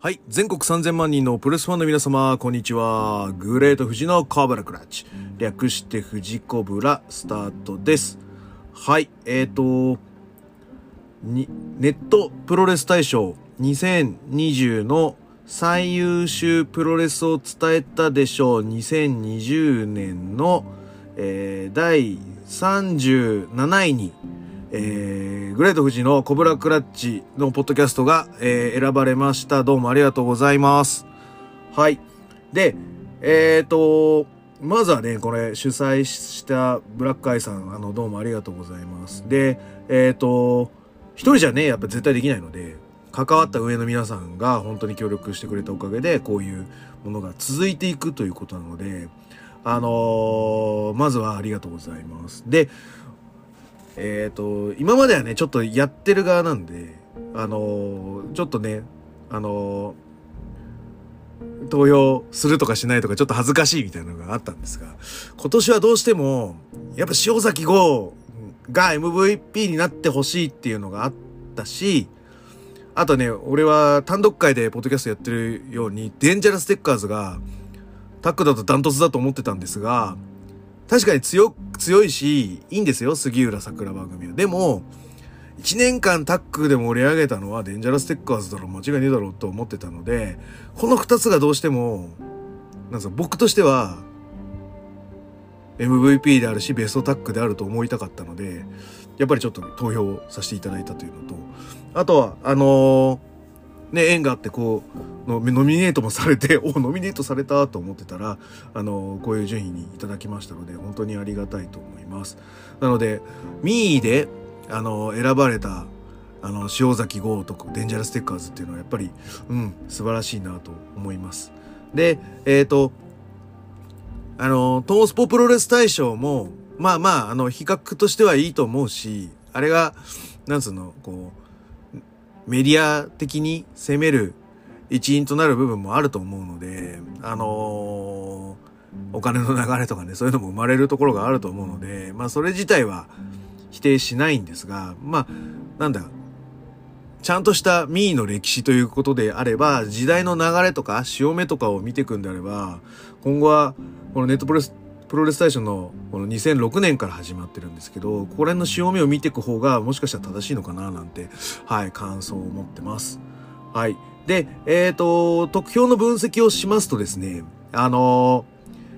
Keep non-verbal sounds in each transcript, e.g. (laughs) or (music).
はい。全国3000万人のプロレスファンの皆様、こんにちは。グレート富士のカーブラクラッチ。略して富士コブラ、スタートです。はい。えっ、ー、と、に、ネットプロレス大賞2020の最優秀プロレスを伝えたでしょう。2020年の、えー、第37位に、えー、グレート富士のコブラクラッチのポッドキャストが、えー、選ばれました。どうもありがとうございます。はい。で、え、ー、と、まずはね、これ主催したブラックアイさん、あの、どうもありがとうございます。で、え、ー、と、一人じゃね、やっぱ絶対できないので、関わった上の皆さんが本当に協力してくれたおかげで、こういうものが続いていくということなので、あのー、まずはありがとうございます。で、えっ、ー、と、今まではね、ちょっとやってる側なんで、あのー、ちょっとね、あのー、投票するとかしないとかちょっと恥ずかしいみたいなのがあったんですが、今年はどうしても、やっぱ塩崎豪が MVP になってほしいっていうのがあったし、あとね、俺は単独会でポッドキャストやってるように、デンジャラステッカーズがタックだとダントツだと思ってたんですが、確かに強、強いし、いいんですよ、杉浦桜番組は。でも、1年間タックで盛り上げたのはデンジャラステッカーズだろ、間違いねえだろうと思ってたので、この2つがどうしても、なんか僕としては、MVP であるし、ベストタックであると思いたかったので、やっぱりちょっと投票させていただいたというのと、あとは、あのー、ね、縁があってこう、ノミネートもされて、(laughs) お、ノミネートされたと思ってたら、あの、こういう順位にいただきましたので、本当にありがたいと思います。なので、ミーで、あの、選ばれた、あの、塩崎豪とかデンジャラステッカーズっていうのはやっぱり、うん、素晴らしいなと思います。で、えっ、と、あの、トースポプロレス大賞も、まあまあ、あの、比較としてはいいと思うし、あれが、なんつうの、こう、メディア的に攻める一因となる部分もあると思うので、あのー、お金の流れとかね、そういうのも生まれるところがあると思うので、まあそれ自体は否定しないんですが、まあ、なんだ、ちゃんとしたミーの歴史ということであれば、時代の流れとか潮目とかを見ていくんであれば、今後は、このネットプロレス、プロレス大賞のこの2006年から始まってるんですけど、これの潮目を見ていく方がもしかしたら正しいのかななんて、はい、感想を持ってます。はい。で、えっ、ー、と、得票の分析をしますとですね、あの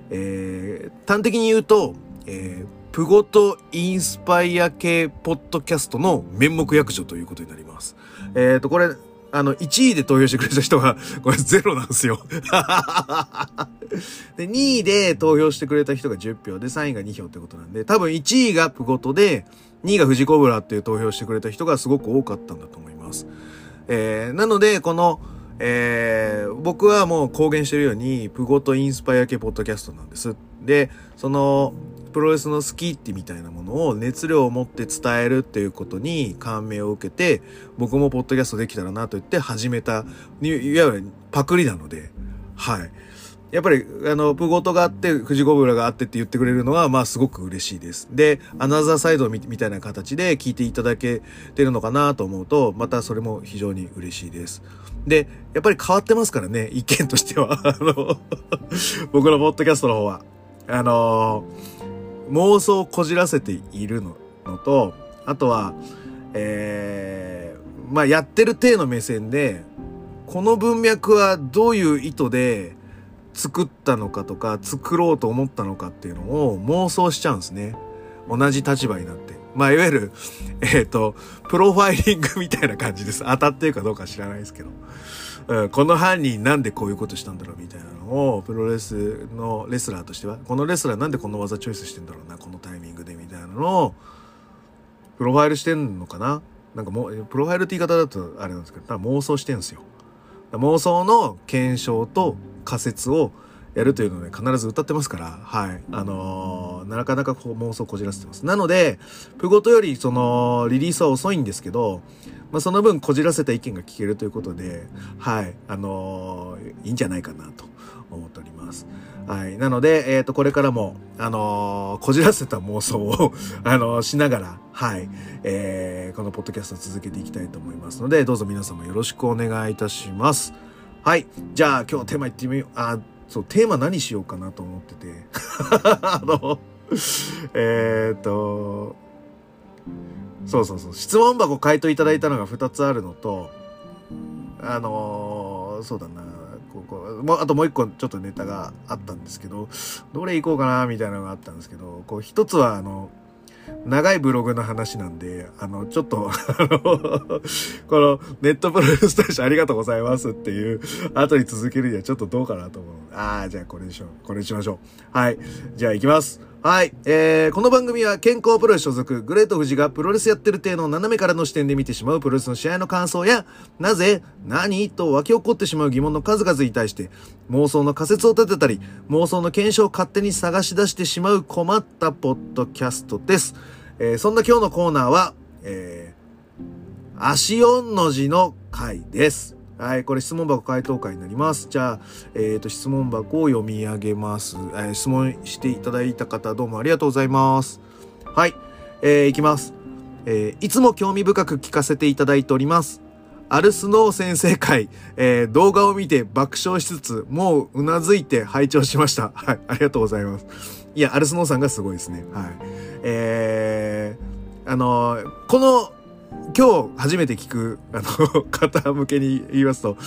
えー、端的に言うと、えー、プゴトインスパイア系ポッドキャストの面目役所ということになります。えっ、ー、と、これ、あの、1位で投票してくれた人が、(laughs) これゼロなんですよ。(laughs) で、2位で投票してくれた人が10票で、3位が2票ってことなんで、多分1位がプゴトで、2位がフジコブラっていう投票してくれた人がすごく多かったんだと思います。えー、なので、この、えー、僕はもう公言してるように、プゴとインスパイア系ポッドキャストなんです。で、その、プロレスの好きってみたいなものを熱量を持って伝えるっていうことに感銘を受けて、僕もポッドキャストできたらなと言って始めた、いわゆるパクリなので、はい。やっぱり、あの、プゴトがあって、富士ゴブラがあってって言ってくれるのは、まあ、すごく嬉しいです。で、アナザーサイドみたいな形で聞いていただけてるのかなと思うと、またそれも非常に嬉しいです。で、やっぱり変わってますからね、意見としては。(laughs) あの、僕のポッドキャストの方は。あの妄想をこじらせているののと、あとは、えー、まあ、やってる体の目線で、この文脈はどういう意図で作ったのかとか、作ろうと思ったのかっていうのを妄想しちゃうんですね。同じ立場になって。まあ、いわゆる、えっ、ー、と、プロファイリングみたいな感じです。当たってるかどうか知らないですけど。うん、この犯人なんでこういうことしたんだろうみたいなのを、プロレスのレスラーとしては、このレスラーなんでこの技チョイスしてんだろうな、このタイミングでみたいなのを、プロファイルしてんのかな？なんかもう、プロファイルって言い方だとあれなんですけど、多分妄想してんすよ。妄想の検証と仮説をやるというので必ず歌ってますから、はい。あのー、なかなかこう妄想こじらせてます。なので、プゴトよりそのリリースは遅いんですけど、まあその分こじらせた意見が聞けるということで、はい。あのー、いいんじゃないかなと思っております。はい。なので、えっ、ー、と、これからも、あのこじらせた妄想を (laughs) あのしながら、はい。えー、このポッドキャスト続けていきたいと思いますので、どうぞ皆様よろしくお願いいたします。はい。じゃあ今日テーマいってみよう。あ、そう、テーマ何しようかなと思ってて。(laughs) あの、えー、っと、そうそうそう。質問箱回答いただいたのが2つあるのと、あのー、そうだな。ここもあともう一個ちょっとネタがあったんですけど、どれ行こうかなみたいなのがあったんですけど、こう一つはあの、長いブログの話なんで、あの、ちょっと、(laughs) あの、この、ネットプロレス大使ありがとうございますっていう、後に続けるにはちょっとどうかなと思う。ああ、じゃあこれにしよう。これにしましょう。はい。じゃあ行きます。はい。えー、この番組は健康プロレス所属、グレート富士がプロレスやってる体の斜めからの視点で見てしまうプロレスの試合の感想や、なぜ、何？と湧き起こってしまう疑問の数々に対して、妄想の仮説を立てたり、妄想の検証を勝手に探し出してしまう困ったポッドキャストです。えー、そんな今日のコーナーは、えー、足4の字の回です。はい、これ質問箱回答会になります。じゃあ、えっ、ー、と、質問箱を読み上げます。えー、質問していただいた方どうもありがとうございます。はい、えー、いきます。えー、いつも興味深く聞かせていただいております。アルスノー先生会、えー、動画を見て爆笑しつつ、もううなずいて拝聴しました。はい、ありがとうございます。いや、アルスノーさんがすごいですね。はい。えー、あのこの今日初めて聞く、あの、方向けに言いますと、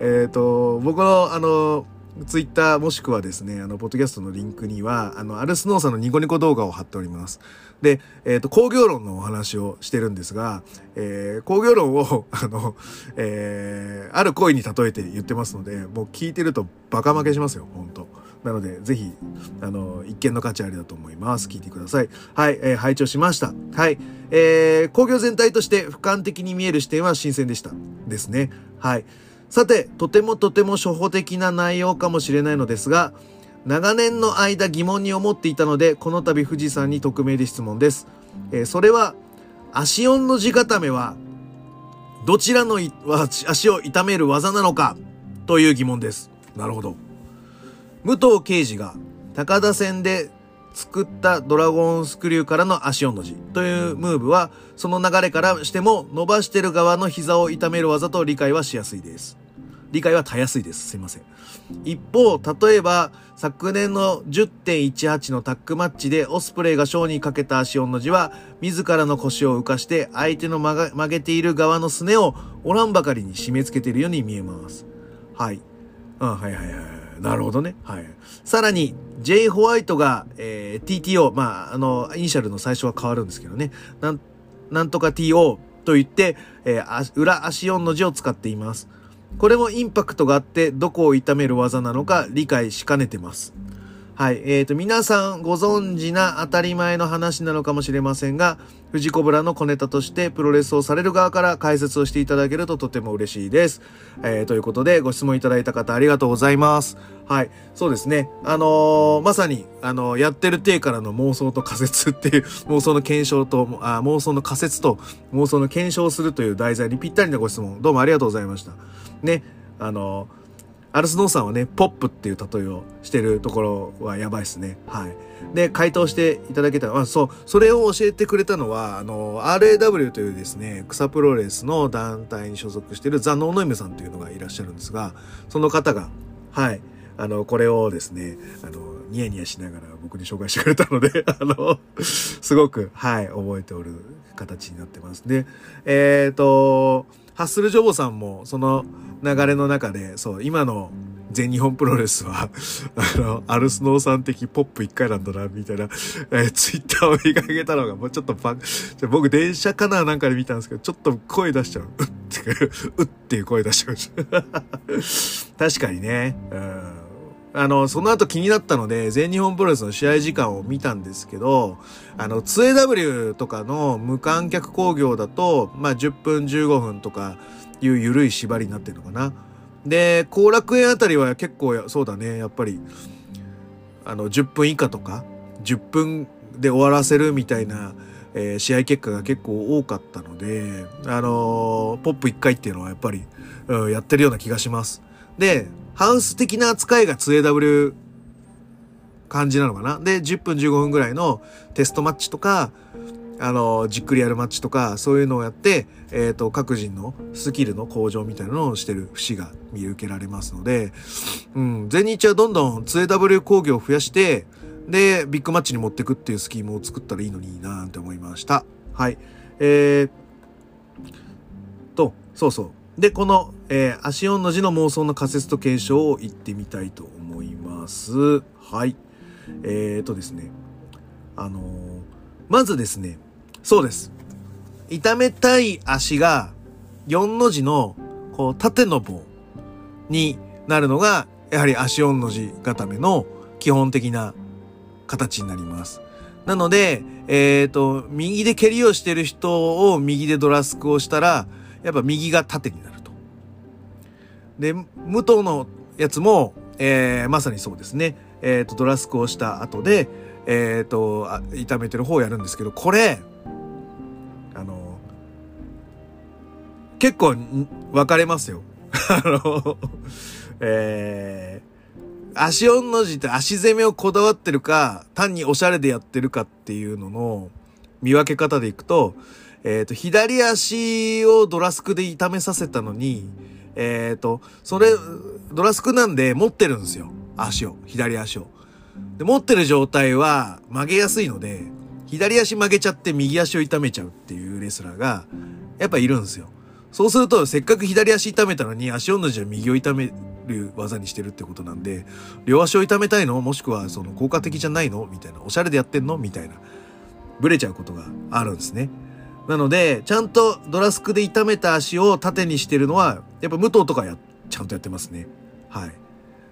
えっ、ー、と、僕の、あの、ツイッターもしくはですね、あの、ポッドキャストのリンクには、あの、アルスノーさんのニコニコ動画を貼っております。で、えっ、ー、と、工業論のお話をしてるんですが、えー、工業論を、(laughs) あの、えー、ある恋に例えて言ってますので、もう聞いてるとバカ負けしますよ、本当なので、ぜひ、あの、一見の価値ありだと思います。聞いてください。はい、えー、拝聴しました。はい。えー、工業全体として俯瞰的に見える視点は新鮮でした。ですね。はい。さて、とてもとても初歩的な内容かもしれないのですが、長年の間疑問に思っていたので、この度富士山に匿名で質問です。えー、それは、足音の地固めは、どちらの足を痛める技なのかという疑問です。なるほど。武藤敬司が高田戦で作ったドラゴンスクリューからの足音の字というムーブは、その流れからしても伸ばしてる側の膝を痛める技と理解はしやすいです。理解はたやすいです。すいません。一方、例えば、昨年の10.18のタックマッチでオスプレイがショーにかけた足音の字は、自らの腰を浮かして相手の曲げている側のすねをおらんばかりに締め付けているように見えます。はい。あはいはいはい。なるほどね。はい。さらに、J. ホワイトが、えー、TTO、まあ、あの、イニシャルの最初は変わるんですけどね。なん、なんとか TO と言って、えー、裏足4の字を使っています。これもインパクトがあって、どこを痛める技なのか理解しかねてます。はい。えっ、ー、と、皆さんご存知な当たり前の話なのかもしれませんが、富士コブラの小ネタとしてプロレスをされる側から解説をしていただけるととても嬉しいです。えー、ということで、ご質問いただいた方ありがとうございます。はい。そうですね。あのー、まさに、あのー、やってる体からの妄想と仮説っていう、(laughs) 妄想の検証と、あ妄想の仮説と妄想の検証するという題材にぴったりなご質問、どうもありがとうございました。ね。あのーアルスノーさんはね、ポップっていう例えをしてるところはやばいですね。はい。で、回答していただけたら、あ、そう、それを教えてくれたのは、あの、RAW というですね、草プロレスの団体に所属しているザ・ノーノイムさんというのがいらっしゃるんですが、その方が、はい、あの、これをですね、あの、ニヤニヤしながら僕に紹介してくれたので、あの、すごく、はい、覚えておる形になってます。で、えっ、ー、と、ハッスルジョボさんも、その流れの中で、そう、今の全日本プロレスは、(laughs) あの、アルスノーさん的ポップ一回なんだな、みたいな、えー、ツイッターを見かけたのが、もうちょっとパ僕電車かななんかで見たんですけど、ちょっと声出しちゃう。うって、うっていう声出しちゃう。(laughs) 確かにね。うんあの、その後気になったので、全日本プロレスの試合時間を見たんですけど、あの、2AW とかの無観客工業だと、まあ、10分15分とかいう緩い縛りになってるのかな。で、後楽園あたりは結構、そうだね、やっぱり、あの、10分以下とか、10分で終わらせるみたいな、えー、試合結果が結構多かったので、あのー、ポップ1回っていうのはやっぱり、うん、やってるような気がします。で、ハウス的な扱いが 2AW 感じなのかな。で、10分15分ぐらいのテストマッチとか、あの、じっくりやるマッチとか、そういうのをやって、えっ、ー、と、各人のスキルの向上みたいなのをしてる節が見受けられますので、うん、全日はどんどん 2AW 工業を増やして、で、ビッグマッチに持ってくっていうスキームを作ったらいいのにいいなって思いました。はい。えー、と、そうそう。で、この、えー、足音の字の妄想の仮説と検証を言ってみたいと思います。はい。えーとですね。あのー、まずですね、そうです。痛めたい足が4の字のこう縦の棒になるのがやはり足4の字固めの基本的な形になります。なので、えっ、ー、と、右で蹴りをしてる人を右でドラスクをしたら、やっぱ右が縦になると。で、武藤のやつも、えー、まさにそうですね。えっ、ー、と、ドラスクをした後で、えっ、ー、と、痛めてる方をやるんですけど、これ、結構分かれますよ。あの、えー、足音の字って足攻めをこだわってるか、単におしゃれでやってるかっていうのの見分け方でいくと、えっ、ー、と、左足をドラスクで痛めさせたのに、えっ、ー、と、それ、ドラスクなんで持ってるんですよ。足を。左足を。で、持ってる状態は曲げやすいので、左足曲げちゃって右足を痛めちゃうっていうレスラーが、やっぱいるんですよ。そうすると、せっかく左足痛めたのに、足同じは右を痛める技にしてるってことなんで、両足を痛めたいの？もしくは、その効果的じゃないの？みたいな。おしゃれでやってんの？みたいな。ブレちゃうことがあるんですね。なので、ちゃんとドラスクで痛めた足を縦にしてるのは、やっぱ武藤とかや、ちゃんとやってますね。はい。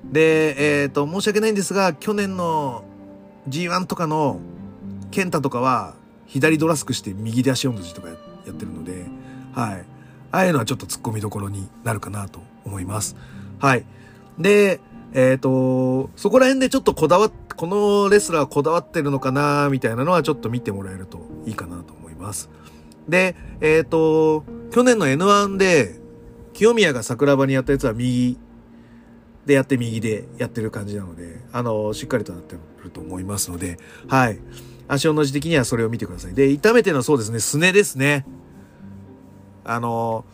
で、えっ、ー、と、申し訳ないんですが、去年の G1 とかの健太とかは、左ドラスクして右で足4の字とかやってるので、はい。ああいうのはちょっと突っ込みどころになるかなと思います。はい。で、えっ、ー、と、そこら辺でちょっとこだわっ、このレスラーこだわってるのかなみたいなのはちょっと見てもらえるといいかなと思います。で、えっ、ー、と、去年の N1 で、清宮が桜庭にやったやつは右でやって右でやってる感じなので、あの、しっかりとなってると思いますので、はい。足の字的にはそれを見てください。で、痛めてのはそうですね、すねですね。あの、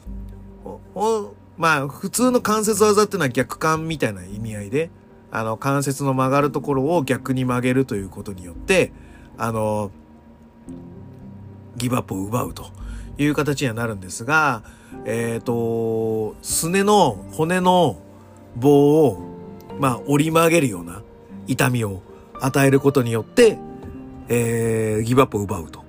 まあ、普通の関節技っていうのは逆関みたいな意味合いで、あの、関節の曲がるところを逆に曲げるということによって、あの、ギブアップを奪うという形にはなるんですが、えっ、ー、と、すねの骨の棒を、まあ、折り曲げるような痛みを与えることによって、えー、ギブアップを奪うと。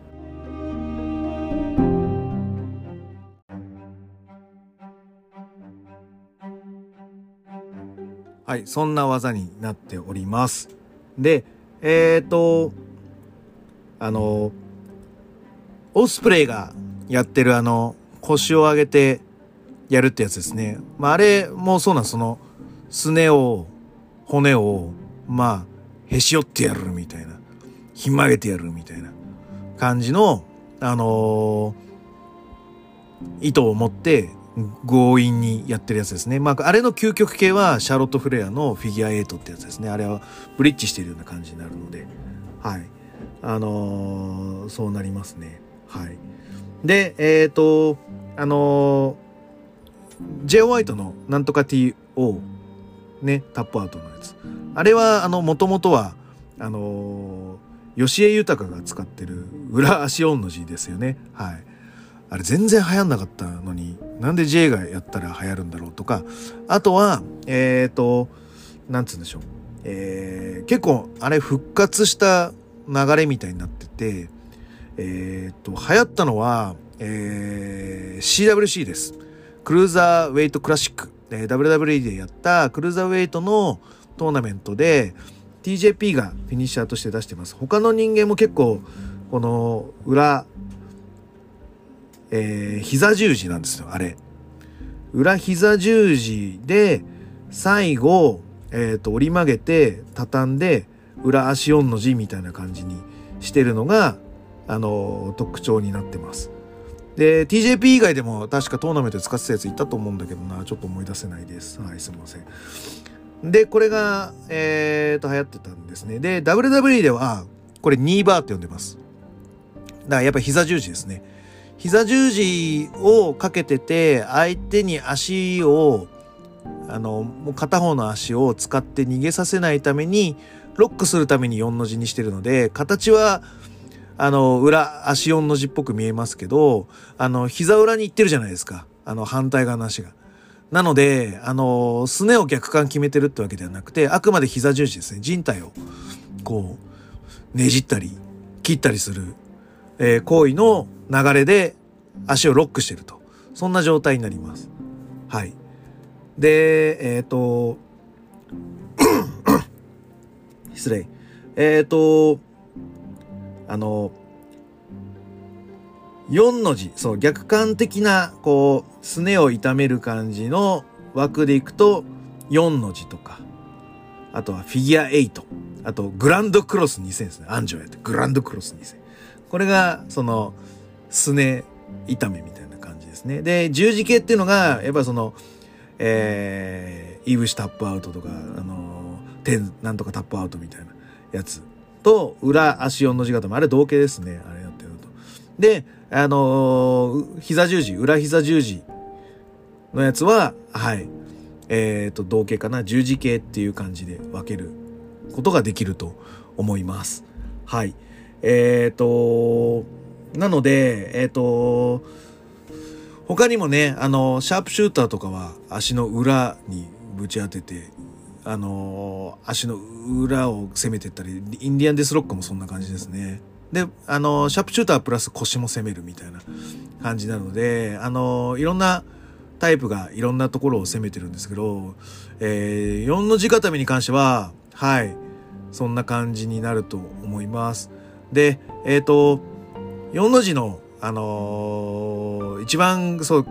はい、そんな技になっております。で、えっ、ー、と、あの、オスプレイがやってるあの、腰を上げてやるってやつですね。まあ、あれもそうなんその、すねを、骨を、まあ、へし折ってやるみたいな。ひん曲げてやるみたいな感じの、あのー、意図を持って強引にやってるやつですね。まあ、あれの究極系はシャーロット・フレアのフィギュア8ってやつですね。あれはブリッジしてるような感じになるので、はい。あのー、そうなりますね。はい。で、えっ、ー、と、あのー、J. ホワイトのなんとか TO ね、タップアウトのやつ。あれは、あの、もともとは、あのー、吉江豊が使ってる裏足音の字ですよね。はい。あれ全然流行んなかったのに、なんで J がやったら流行るんだろうとか、あとは、えっ、ー、と、なんつうんでしょう。えー、結構、あれ復活した流れみたいになってて、えっ、ー、と、流行ったのは、えー、CWC です。クルーザーウェイトクラシック。えー、WWE でやったクルーザーウェイトのトーナメントで TJP がフィニッシャーとして出してます。他の人間も結構この裏、えー、膝十字なんですよ、あれ。裏膝十字で最後、えっ、ー、と、折り曲げて畳んで裏足4の字みたいな感じにしてるのが、あの、特徴になってます。で、TJP 以外でも確かトーナメントで使ってたやついたと思うんだけどな、ちょっと思い出せないです。はい、すいません。で、これが、えーと、流行ってたんですね。で、WWE では、これ2バーって呼んでます。だからやっぱ膝十字ですね。膝十字をかけてて、相手に足を、あの、もう片方の足を使って逃げさせないために、ロックするために4の字にしてるので、形は、あの、裏、足4の字っぽく見えますけど、あの、膝裏に行ってるじゃないですか。あの、反対側の足が。なので、あの、すねを逆感決めてるってわけではなくて、あくまで膝十字ですね。人体を、こう、ねじったり、切ったりする、えー、行為の流れで足をロックしてると。そんな状態になります。はい。で、えっ、ー、と、(coughs) 失礼。えっ、ー、と、あの、4の字、そう、逆感的な、こう、すねを痛める感じの枠でいくと、4の字とか、あとはフィギュア8、あとグランドクロス2000ですね。アンジョやって、グランドクロス2000。これが、その、すね痛めみたいな感じですね。で、十字系っていうのが、やっぱその、えー、イーブシタップアウトとか、あのー、点、なんとかタップアウトみたいなやつと、裏足4の字型も、あれ同型ですね。あれやってると。で、あのー、膝十字、裏膝十字のやつは、はい。えっ、ー、と、同型かな。十字形っていう感じで分けることができると思います。はい。えっ、ー、と、なので、えっ、と、他にもね、あの、シャープシューターとかは足の裏にぶち当てて、あの、足の裏を攻めてったり、インディアンデスロックもそんな感じですね。で、あの、シャープシュータープラス腰も攻めるみたいな感じなので、あの、いろんなタイプがいろんなところを攻めてるんですけど、えー、4の字固めに関しては、はい、そんな感じになると思います。で、えっ、ー、と、4の字の、あのー、一番、そう、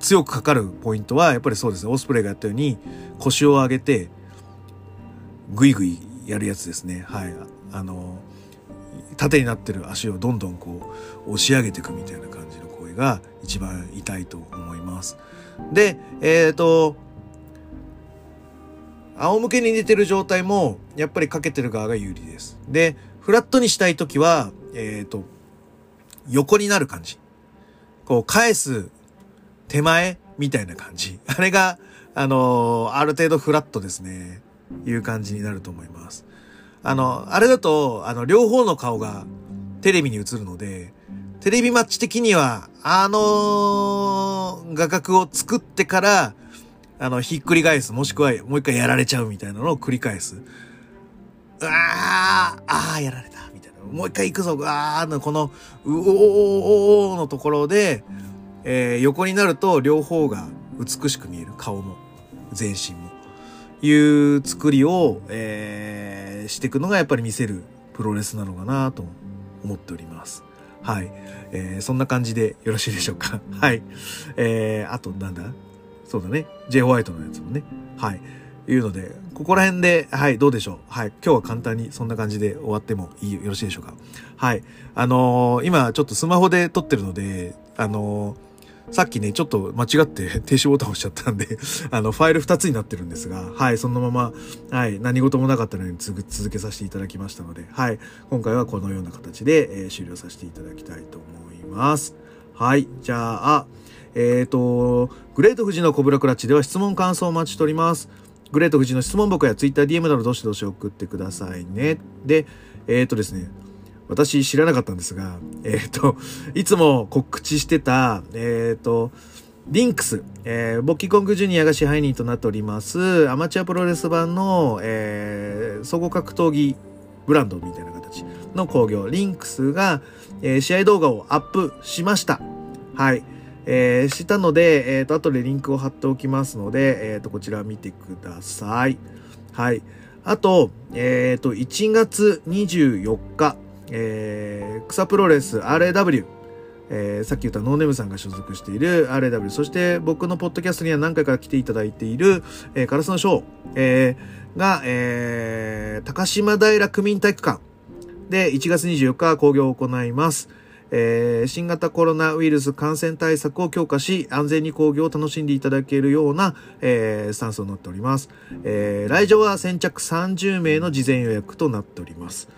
強くかかるポイントは、やっぱりそうですね、オスプレイがやったように、腰を上げて、ぐいぐいやるやつですね。はい。あのー縦になってる足をどんどんこう押し上げていくみたいな感じの声が一番痛いと思います。で、えっ、と、仰向けに寝てる状態もやっぱりかけてる側が有利です。で、フラットにしたいときは、えっ、ー、と、横になる感じ。こう返す手前みたいな感じ。(laughs) あれが、あのー、ある程度フラットですね。いう感じになると思います。あの、あれだと、あの、両方の顔がテレビに映るので、テレビマッチ的には、あの画角を作ってから、あの、ひっくり返す、もしくはもう一回やられちゃうみたいなのを繰り返す。うわー、あー、やられた、みたいな。もう一回行くぞ、あーの、この、うおーおーのところで、えー、横になると両方が美しく見える。顔も、全身も。いう作りを、えー、していくのがやっぱり見せるプロレスなのかなと思っております。はい。えー、そんな感じでよろしいでしょうか。はい。えー、あとなんだ？そうだね。J ホワイトのやつもね。はい。いうので、ここら辺で、はい、どうでしょう。はい。今日は簡単にそんな感じで終わってもいい、よろしいでしょうか。はい。あのー、今ちょっとスマホで撮ってるので、あのーさっきね、ちょっと間違って (laughs) 停止ボタン押しちゃったんで (laughs) あの、ファイル2つになってるんですが、はい、そのまま、はい、何事もなかったのに続けさせていただきましたので、はい、今回はこのような形で、えー、終了させていただきたいと思います。はい、じゃあ、えっ、ー、と、グレート富士のコブラクラッチでは質問感想をお待ちしております。グレート富士の質問箱や TwitterDM などどしどし送ってくださいね。で、えっ、ー、とですね、私知らなかったんですが、えっ、ー、と、いつも告知してた、えっ、ー、と、リンクス、えー、ボッキーコングジュニアが支配人となっております、アマチュアプロレス版の、えー、総合格闘技ブランドみたいな形の工業、リンクスが、えー、試合動画をアップしました。はい。えー、したので、えっ、ー、と、後でリンクを貼っておきますので、えっ、ー、と、こちら見てください。はい。あと、えっ、ー、と、1月24日、えー、草プロレス RAW、えー、さっき言ったノーネムさんが所属している RAW、そして僕のポッドキャストには何回か来ていただいている、えー、カラスのショー、えー、が、えー、高島平区民体育館で1月24日興行を行います。えー、新型コロナウイルス感染対策を強化し、安全に工業を楽しんでいただけるような、えー、スタンスになっております。えー、来場は先着30名の事前予約となっております。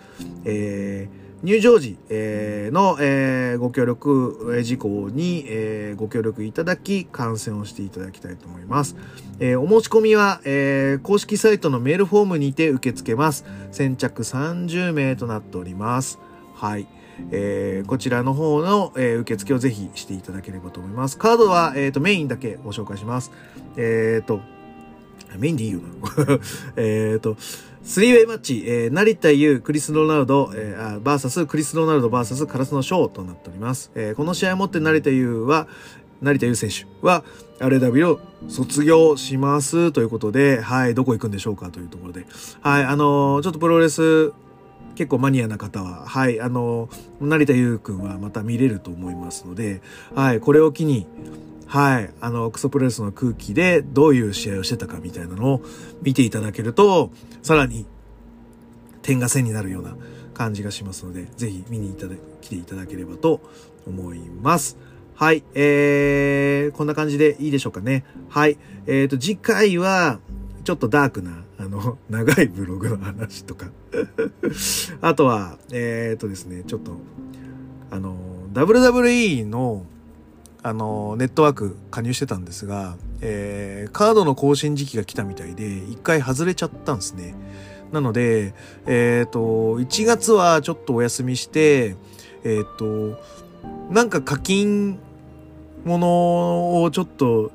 えー入場時、え、の、え、ご協力事項に、え、ご協力いただき、観戦をしていただきたいと思います。え、お申し込みは、え、公式サイトのメールフォームにて受け付けます。先着30名となっております。はい。えー、こちらの方の、えー、受付をぜひしていただければと思います。カードは、えっ、ー、と、メインだけご紹介します。えっ、ー、と、メインでいいよな。(laughs) えっと、スリーウェイマッチ、えー、成田優、クリス・ロナウド、えー、バーサス、クリス・ロナウドバーサス、カラスのショーとなっております。えー、この試合をもって成田優は、成田優選手は、RW を卒業しますということで、はい、どこ行くんでしょうかというところで。はい、あのー、ちょっとプロレス結構マニアな方は、はい、あの、成田優くんはまた見れると思いますので、はい、これを機に、はい、あの、クソプレスの空気でどういう試合をしてたかみたいなのを見ていただけると、さらに点が線になるような感じがしますので、ぜひ見にいただ、来ていただければと思います。はい、えー、こんな感じでいいでしょうかね。はい、えーと、次回は、ちょっとダークな、あの、(laughs) 長いブログの話とか (laughs) あとは、えっ、とですね、ちょっと、あの、WWE の、あの、ネットワーク加入してたんですが、えー、カードの更新時期が来たみたいで、一回外れちゃったんですね。なので、えっ、と、1月はちょっとお休みして、えっ、と、なんか課金ものをちょっと、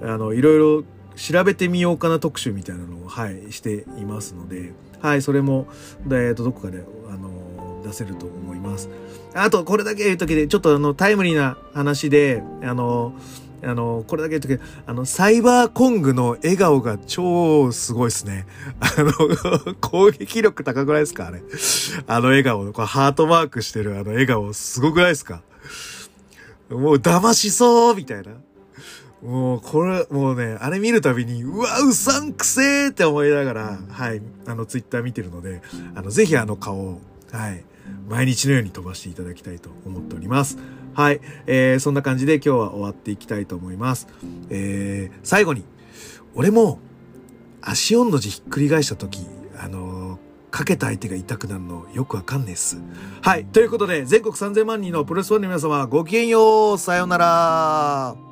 あの、いろいろ調べてみようかな特集みたいなのを、はい、していますので、はい、それも、えー、と、どこかで、あの、出せると思います。あと、これだけ言うときで、ちょっとあの、タイムリーな話で、あの、あの、これだけ言うときあの、サイバーコングの笑顔が超すごいですね。あの、(laughs) 攻撃力高くないですか？あれ。あの笑顔、これハートマークしてるあの笑顔、すごくないですか？もう騙しそうみたいな。もう、これ、もうね、あれ見るたびに、うわ、うさんくせーって思いながら、はい、あの、ツイッター見てるので、あの、ぜひあの顔を、はい、毎日のように飛ばしていただきたいと思っております。はい、えー、そんな感じで今日は終わっていきたいと思います。えー、最後に、俺も、足温の字ひっくり返した時、あのー、かけた相手が痛くなるのよくわかんねえっす。はい。ということで、全国3000万人のプロレスファンの皆様、ごきげんようさようなら